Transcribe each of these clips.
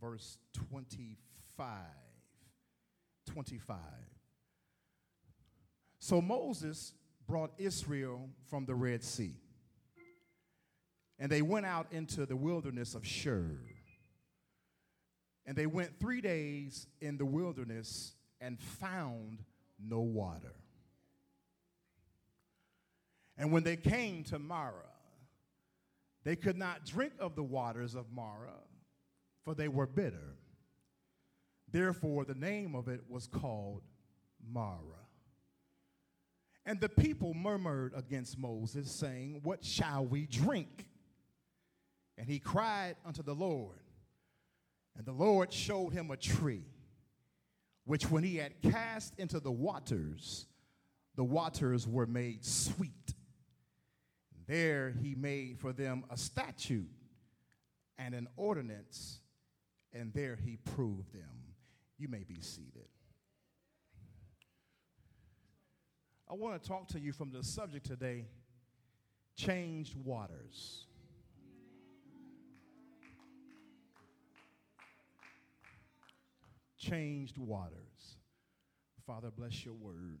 verse 25. 25. So Moses brought Israel from the Red Sea, and they went out into the wilderness of Shur. And they went three days in the wilderness and found no water. And when they came to Marah, they could not drink of the waters of Marah, for they were bitter. Therefore, the name of it was called Marah. And the people murmured against Moses, saying, What shall we drink? And he cried unto the Lord. And the Lord showed him a tree, which when he had cast into the waters, the waters were made sweet. There he made for them a statute and an ordinance, and there he proved them. You may be seated. I want to talk to you from the subject today changed waters. Changed waters. Father, bless your word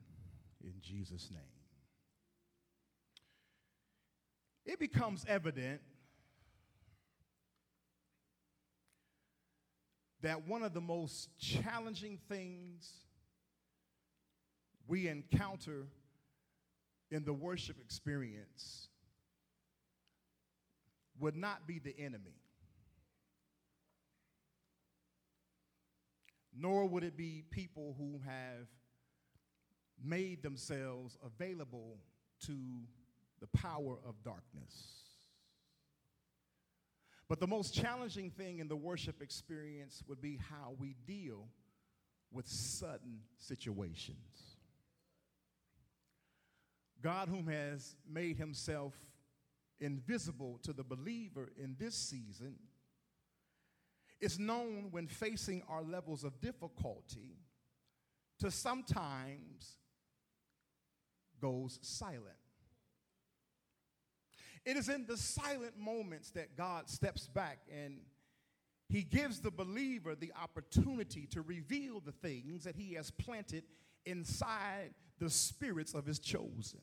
in Jesus' name. It becomes evident that one of the most challenging things we encounter in the worship experience would not be the enemy, nor would it be people who have made themselves available to the power of darkness. But the most challenging thing in the worship experience would be how we deal with sudden situations. God, whom has made himself invisible to the believer in this season, is known when facing our levels of difficulty to sometimes goes silent. It is in the silent moments that God steps back and he gives the believer the opportunity to reveal the things that he has planted inside the spirits of his chosen.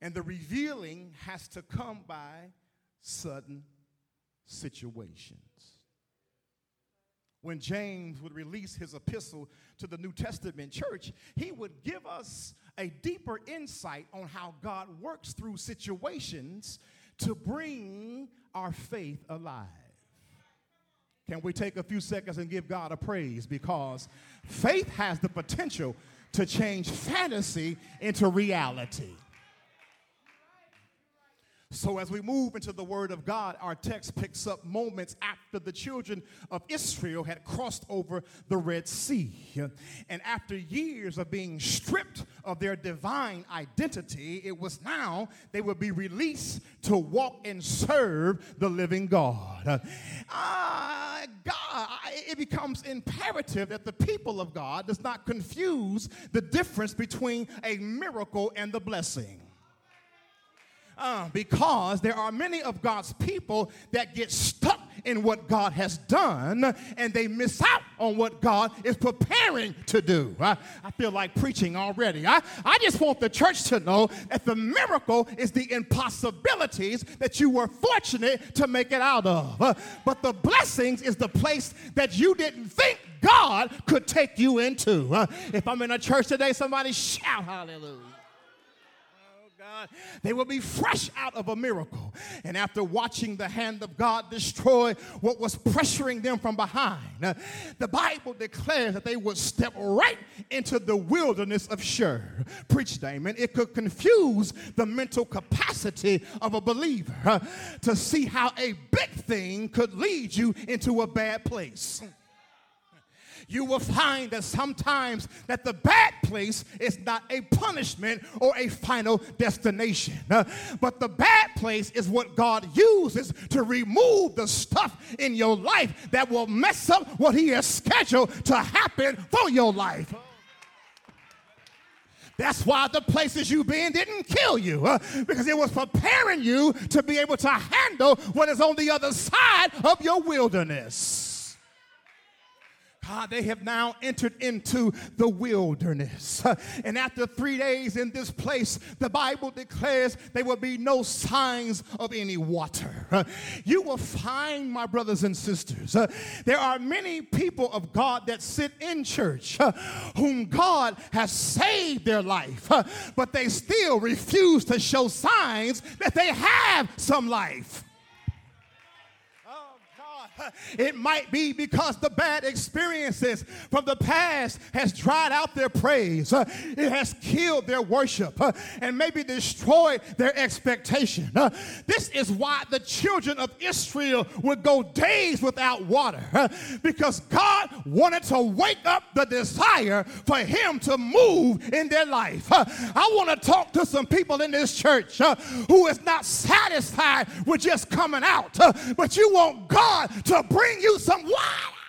And the revealing has to come by sudden situations. When James would release his epistle to the New Testament church, he would give us a deeper insight on how God works through situations to bring our faith alive. Can we take a few seconds and give God a praise? Because faith has the potential to change fantasy into reality. So, as we move into the Word of God, our text picks up moments after the children of Israel had crossed over the Red Sea. And after years of being stripped of their divine identity, it was now they would be released to walk and serve the living God. Uh, God, it becomes imperative that the people of God does not confuse the difference between a miracle and the blessing. Uh, because there are many of God's people that get stuck in what God has done and they miss out on what God is preparing to do. I, I feel like preaching already. I, I just want the church to know that the miracle is the impossibilities that you were fortunate to make it out of. Uh, but the blessings is the place that you didn't think God could take you into. Uh, if I'm in a church today, somebody shout hallelujah. God, they will be fresh out of a miracle. And after watching the hand of God destroy what was pressuring them from behind, the Bible declares that they would step right into the wilderness of Shur. Preach, Damon. It could confuse the mental capacity of a believer to see how a big thing could lead you into a bad place you will find that sometimes that the bad place is not a punishment or a final destination. Uh, but the bad place is what God uses to remove the stuff in your life that will mess up what he has scheduled to happen for your life. That's why the places you've been didn't kill you, uh, because it was preparing you to be able to handle what is on the other side of your wilderness. God, they have now entered into the wilderness. And after three days in this place, the Bible declares there will be no signs of any water. You will find, my brothers and sisters, uh, there are many people of God that sit in church uh, whom God has saved their life, uh, but they still refuse to show signs that they have some life. It might be because the bad experiences from the past has dried out their praise. It has killed their worship uh, and maybe destroyed their expectation. Uh, this is why the children of Israel would go days without water uh, because God wanted to wake up the desire for him to move in their life. I want to talk to some people in this church who is not satisfied with just coming out, but you want God to bring you some water.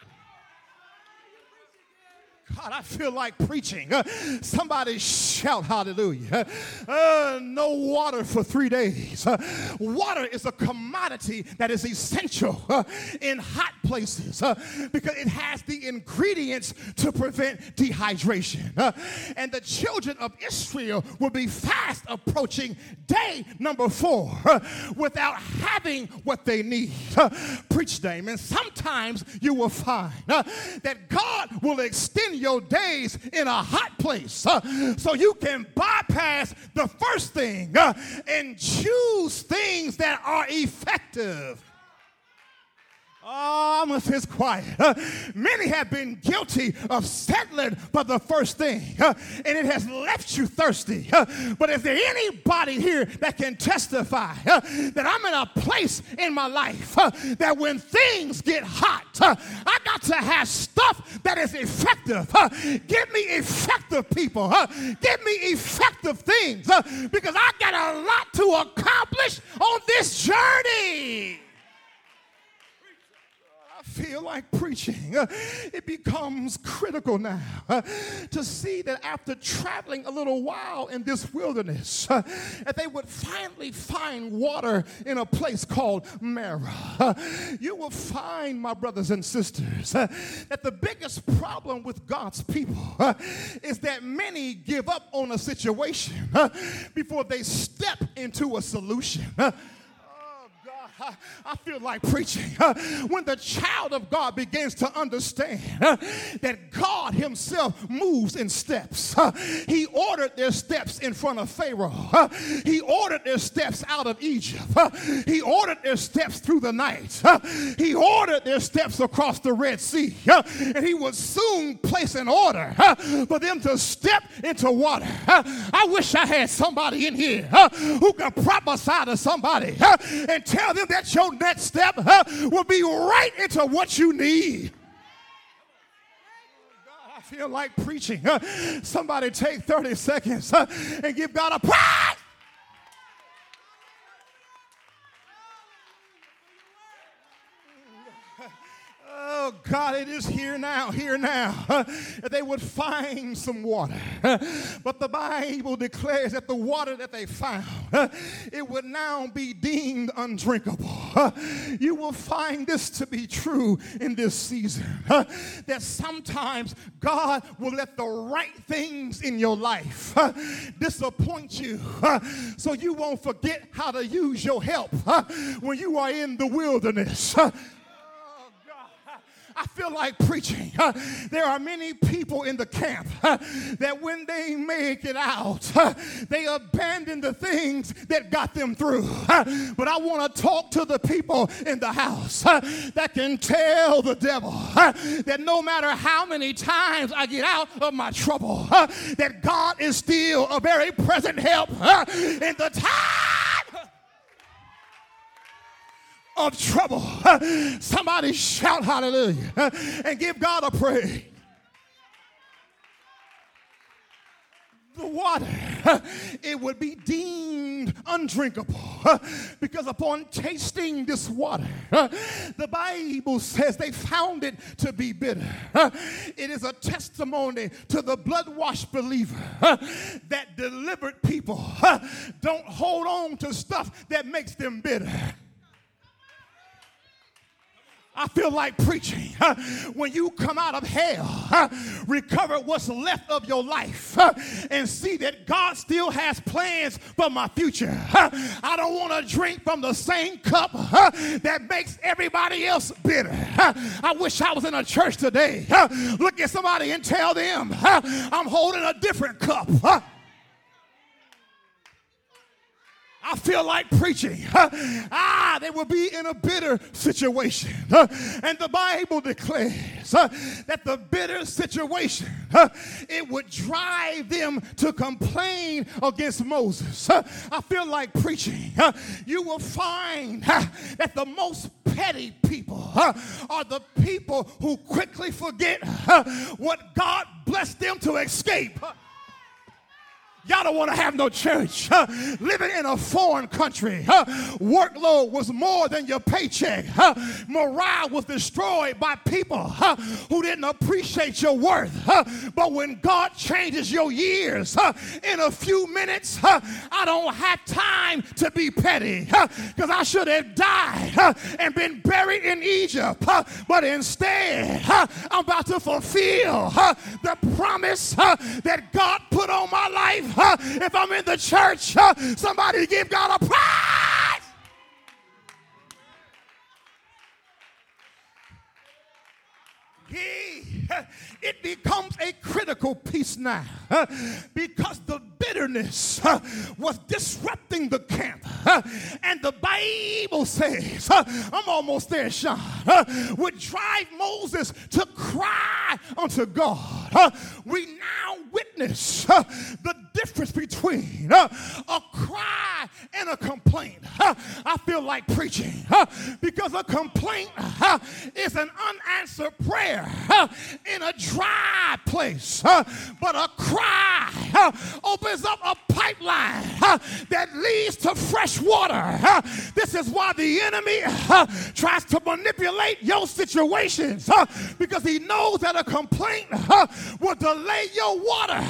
God, I feel like preaching. Uh, somebody shout hallelujah. Uh, no water for three days. Uh, water is a commodity that is essential uh, in hot places uh, because it has the ingredients to prevent dehydration. Uh, and the children of Israel will be fast approaching day number four without having what they need. preach, Damon. Sometimes you will find that God will extend your days in a hot place uh, so you can bypass the first thing uh, and choose things that are effective. Oh, I'm say it's quiet. Uh, many have been guilty of settling for the first thing, uh, and it has left you thirsty. Uh, but is there anybody here that can testify uh, that I'm in a place in my life uh, that when things get hot, uh, I got to have stuff that is effective. give me effective people. give me effective things because I got a lot to accomplish on this journey feel like preaching, uh, it becomes critical now uh, to see that after traveling a little while in this wilderness, uh, that they would finally find water in a place called Marah. you will find, my brothers and sisters, that the biggest problem with God's people is that many give up on a situation before they step into a solution. I feel like preaching. When the child of God begins to understand that God Himself moves in steps, He ordered their steps in front of Pharaoh, He ordered their steps out of Egypt, He ordered their steps through the night, He ordered their steps across the Red Sea, and He would soon place an order for them to step into water. I wish I had somebody in here who could prophesy to somebody and tell them that your next step uh, will be right into what you need I feel like preaching. Somebody take 30 seconds and give God a praise. Oh, Is here now, here now. They would find some water. But the Bible declares that the water that they found, it would now be deemed undrinkable. You will find this to be true in this season. That sometimes God will let the right things in your life disappoint you so you won't forget how to use your help when you are in the wilderness. I feel like preaching. Uh, there are many people in the camp uh, that when they make it out, uh, they abandon the things that got them through. But I want to talk to the people in the house that can tell the devil that no matter how many times I get out of my trouble, that God is still a very present help in the time of trouble. Somebody shout hallelujah and give God a praise. The water it would be deemed undrinkable. Because upon tasting this water, the Bible says they found it to be bitter. It is a testimony to the blood washed believer that delivered people don't hold on to stuff that makes them bitter. I feel like preaching. When you come out of hell, recover what's left of your life, and see that God still has plans for my future. I don't want to drink from the same cup that makes everybody else bitter. I wish I was in a church today. Look at somebody and tell them I'm holding a different cup. I feel like preaching. ah, they will be in a bitter situation. and the Bible declares uh, that the bitter situation, uh, it would drive them to complain against Moses. I feel like preaching. you will find that the most petty people uh, are the people who quickly forget what God blessed them to escape. Y'all don't want to have no church. Living in a foreign country. Workload was more than your paycheck. Morale was destroyed by people who didn't appreciate your worth. But when God changes your years in a few minutes, I don't have time to be petty because I should have died and been buried in Egypt. But instead, I'm about to fulfill the promise that God put on my life if I'm in the church, somebody give God a prize. He, it becomes a critical piece now because the bitterness was disrupting the camp. And the Bible says, I'm almost there, Sean, would drive Moses to cry unto God. We now witness the difference between a cry and a complaint. I feel like preaching because a complaint is an unanswered prayer in a 唰 place, but a cry opens up a pipeline that leads to fresh water. This is why the enemy tries to manipulate your situations because he knows that a complaint will delay your water.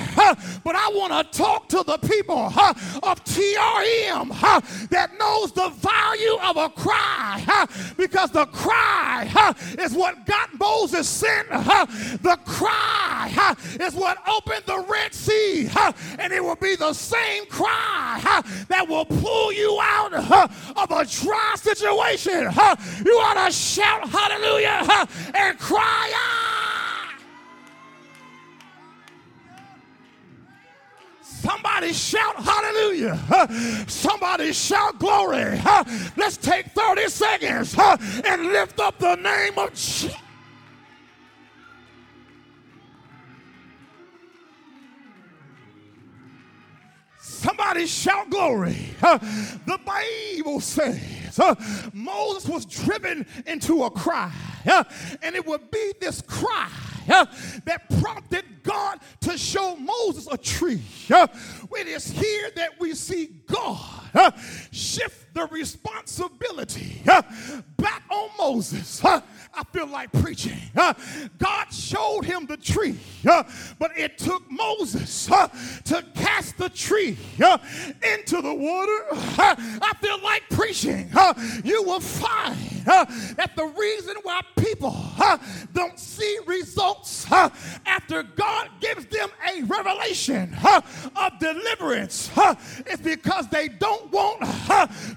But I want to talk to the people of TRM that knows the value of a cry because the cry is what got Moses sent. The cry is what opened the Red Sea, and it will be the same cry that will pull you out of a dry situation. You ought to shout hallelujah and cry out. Somebody shout hallelujah. Somebody shout glory. Let's take 30 seconds and lift up the name of Jesus. Somebody shout glory. the Bible says Moses was driven into a cry, and it would be this cry that prompted God to show Moses a tree. It is here that we see God shift the responsibility back on Moses. I feel like preaching. God showed him the tree, but it took Moses to cast the tree into the water. I feel like preaching. You will find that the reason why people don't see results after God gives them a revelation of deliverance It's because they don't want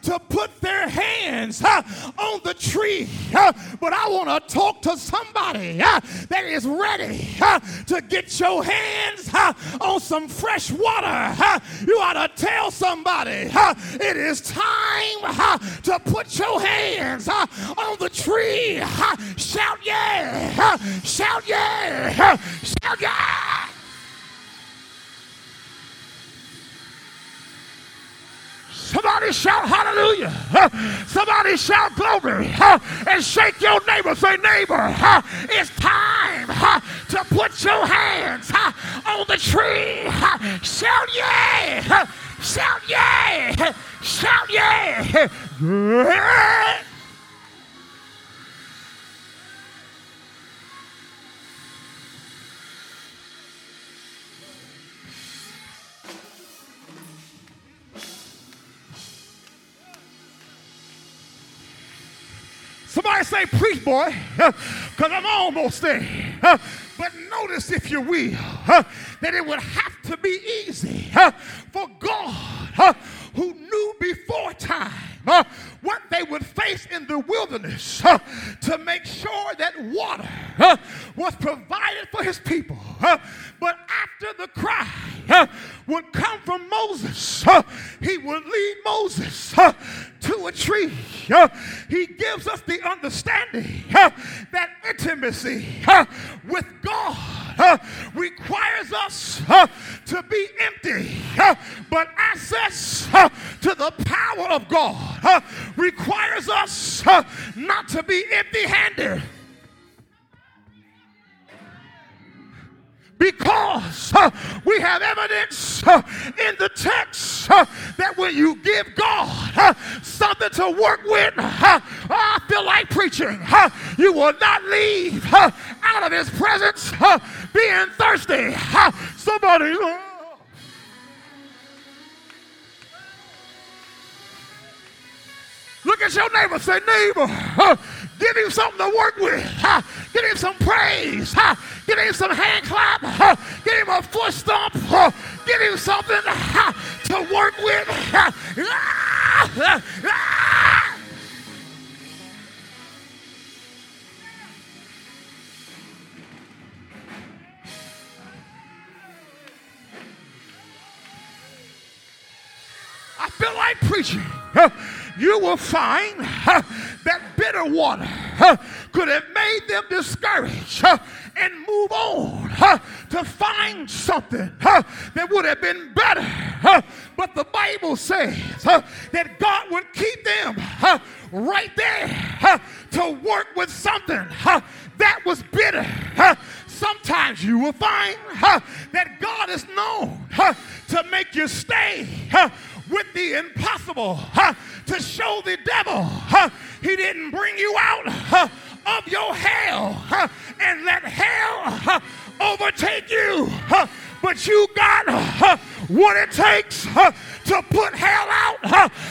to put their hands on the tree. But I want to talk to somebody that is ready to get your hands on some fresh water. You ought to tell somebody it is time to put your hands on the tree. Shout yeah! Shout yeah! Shout yeah! Somebody shout hallelujah. Somebody shout glory. And shake your neighbor. Say, neighbor, it's time to put your hands on the tree. Shout yeah! Shout yeah! Shout yeah! Somebody say, preach, boy, because I'm almost there. But notice, if you will, that it would have to be easy for God, who knew before time what they would face in the wilderness, to make sure that water was provided for his people. But after the cry would come from Moses, he would lead Moses to a tree. He gives us the understanding that intimacy with God requires us to be empty, but access to the power of God requires us not to be empty handed. Because uh, we have evidence uh, in the text uh, that when you give God uh, something to work with, uh, I feel like preaching, uh, you will not leave out of His presence being thirsty. somebody. Look at your neighbor. Say, neighbor, Give him something to work with. Give him some praise. Give him some hand clap. Give him a foot stomp. Give him something to work with. I feel like preaching. You will find that bitter water could have made them discouraged and move on to find something that would have been better. But the Bible says that God would keep them right there to work with something that was bitter. Sometimes you will find that God is known to make you stay with the impossible to show the devil he didn't bring you out of your hell and let hell overtake you. But you got what it takes to put hell out.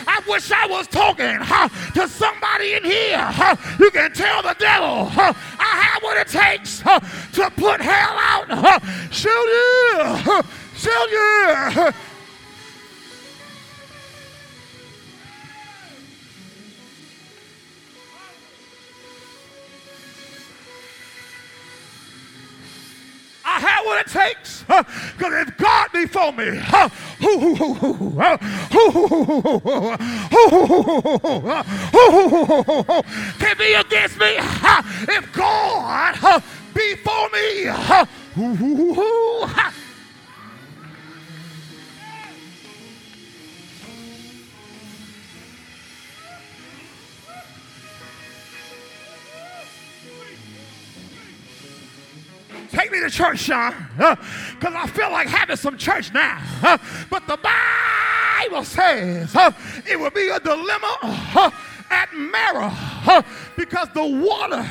I wish I was talking to somebody in here. You can tell the devil, I have what it takes to put hell out. Shoot you. Shoot you. Have what it takes. Because if God be for me, can be against me. If God be for me, church, Sean, because uh, I feel like having some church now. Uh, but the Bible says uh, it will be a dilemma at Marah because the water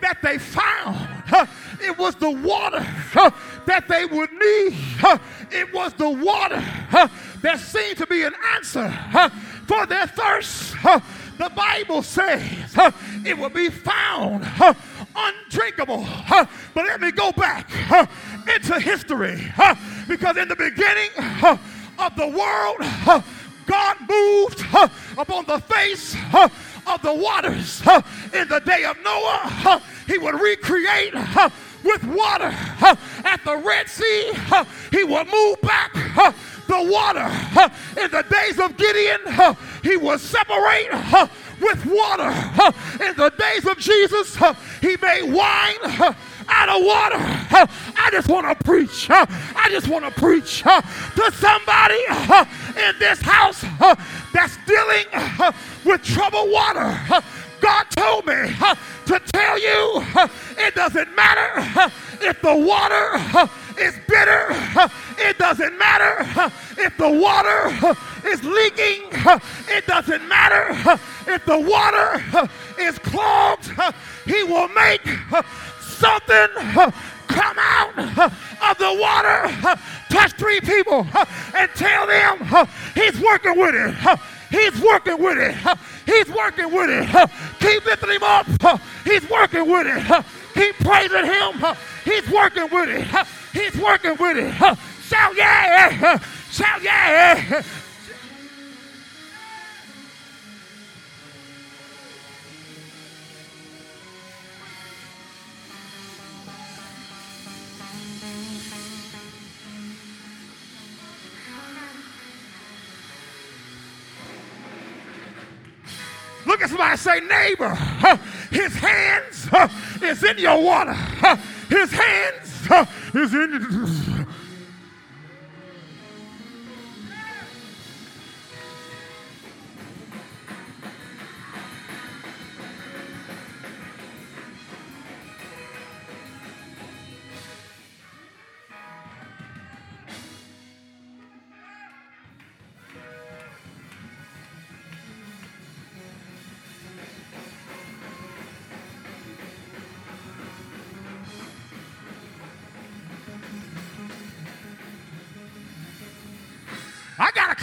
that they found, it was the water that they would need. It was the water that seemed to be an answer for their thirst. The Bible says it will be found undrinkable. But let me go back into history because in the beginning of the world, God moved upon the face of the waters. In the day of Noah, he would recreate with water at the Red Sea. He would move back the water. In the days of Gideon, he would separate with water. In the days of Jesus, he made wine out of water. I just want to preach. I just want to preach to somebody in this house that's dealing with troubled water. God told me to tell you it doesn't matter if the water is bitter. It doesn't matter if the water is leaking. It doesn't matter if the water is clogged. He will make something come out of the water. Touch three people and tell them he's working with it. He's working with it. He's working with it. Keep lifting him up. He's working with it. Keep praising him. He's working with it. He's working with it. Shout yeah. Shout yeah. Look at somebody say, neighbor, his hands is in your water. His hands is in.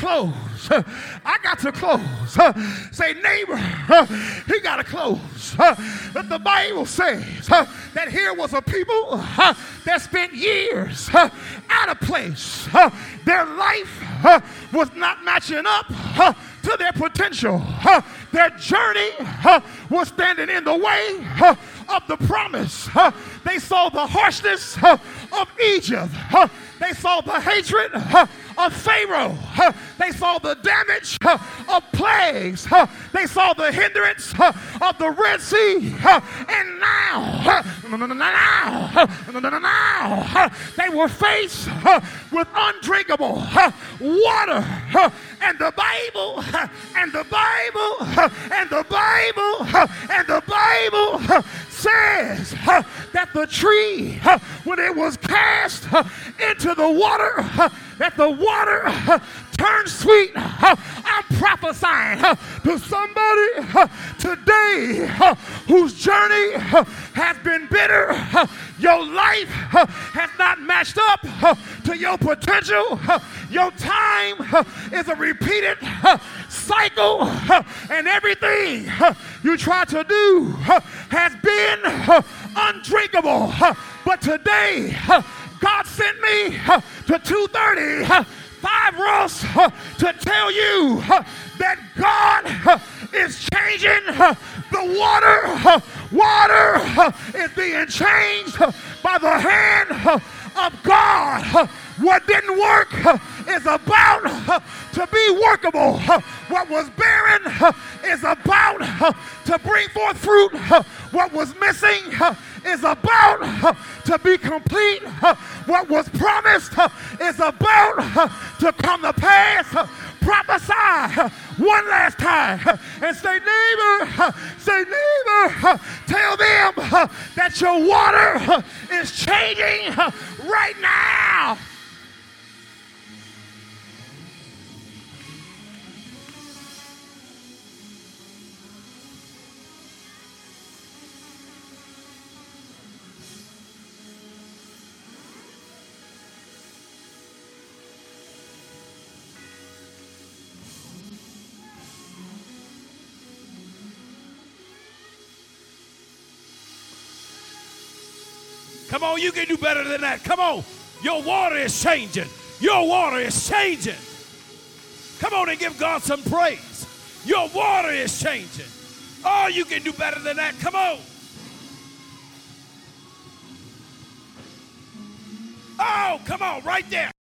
Close. I got to close. Say, neighbor, he gotta close. But the Bible says that here was a people that spent years out of place. Their life was not matching up to their potential. Their journey was standing in the way of the promise. They saw the harshness of Egypt. They saw the hatred of Pharaoh. They saw the damage of plagues. They saw the hindrance of the Red Sea. And now, now, now, they were faced with undrinkable water. And the Bible, and the Bible, and the Bible, and the Bible says that the tree, when it was cast into the water, that the water uh, turned sweet. Uh, I'm prophesying uh, to somebody today whose journey has been bitter. Your life has not matched up to your potential. Your time is a repeated cycle, and everything you try to do has been undrinkable. But today, God sent me to 230 Five Ross to tell you that God is changing the water. Water is being changed by the hand of God. What didn't work is about to be workable. What was barren is about to bring forth fruit. What was missing is about to be complete. What was promised is about to come to pass. Prophesy one last time and say, neighbor, say, neighbor, tell them that your water is changing right now. Come on, you can do better than that. Come on. Your water is changing. Your water is changing. Come on and give God some praise. Your water is changing. Oh, you can do better than that. Come on. Oh, come on, right there.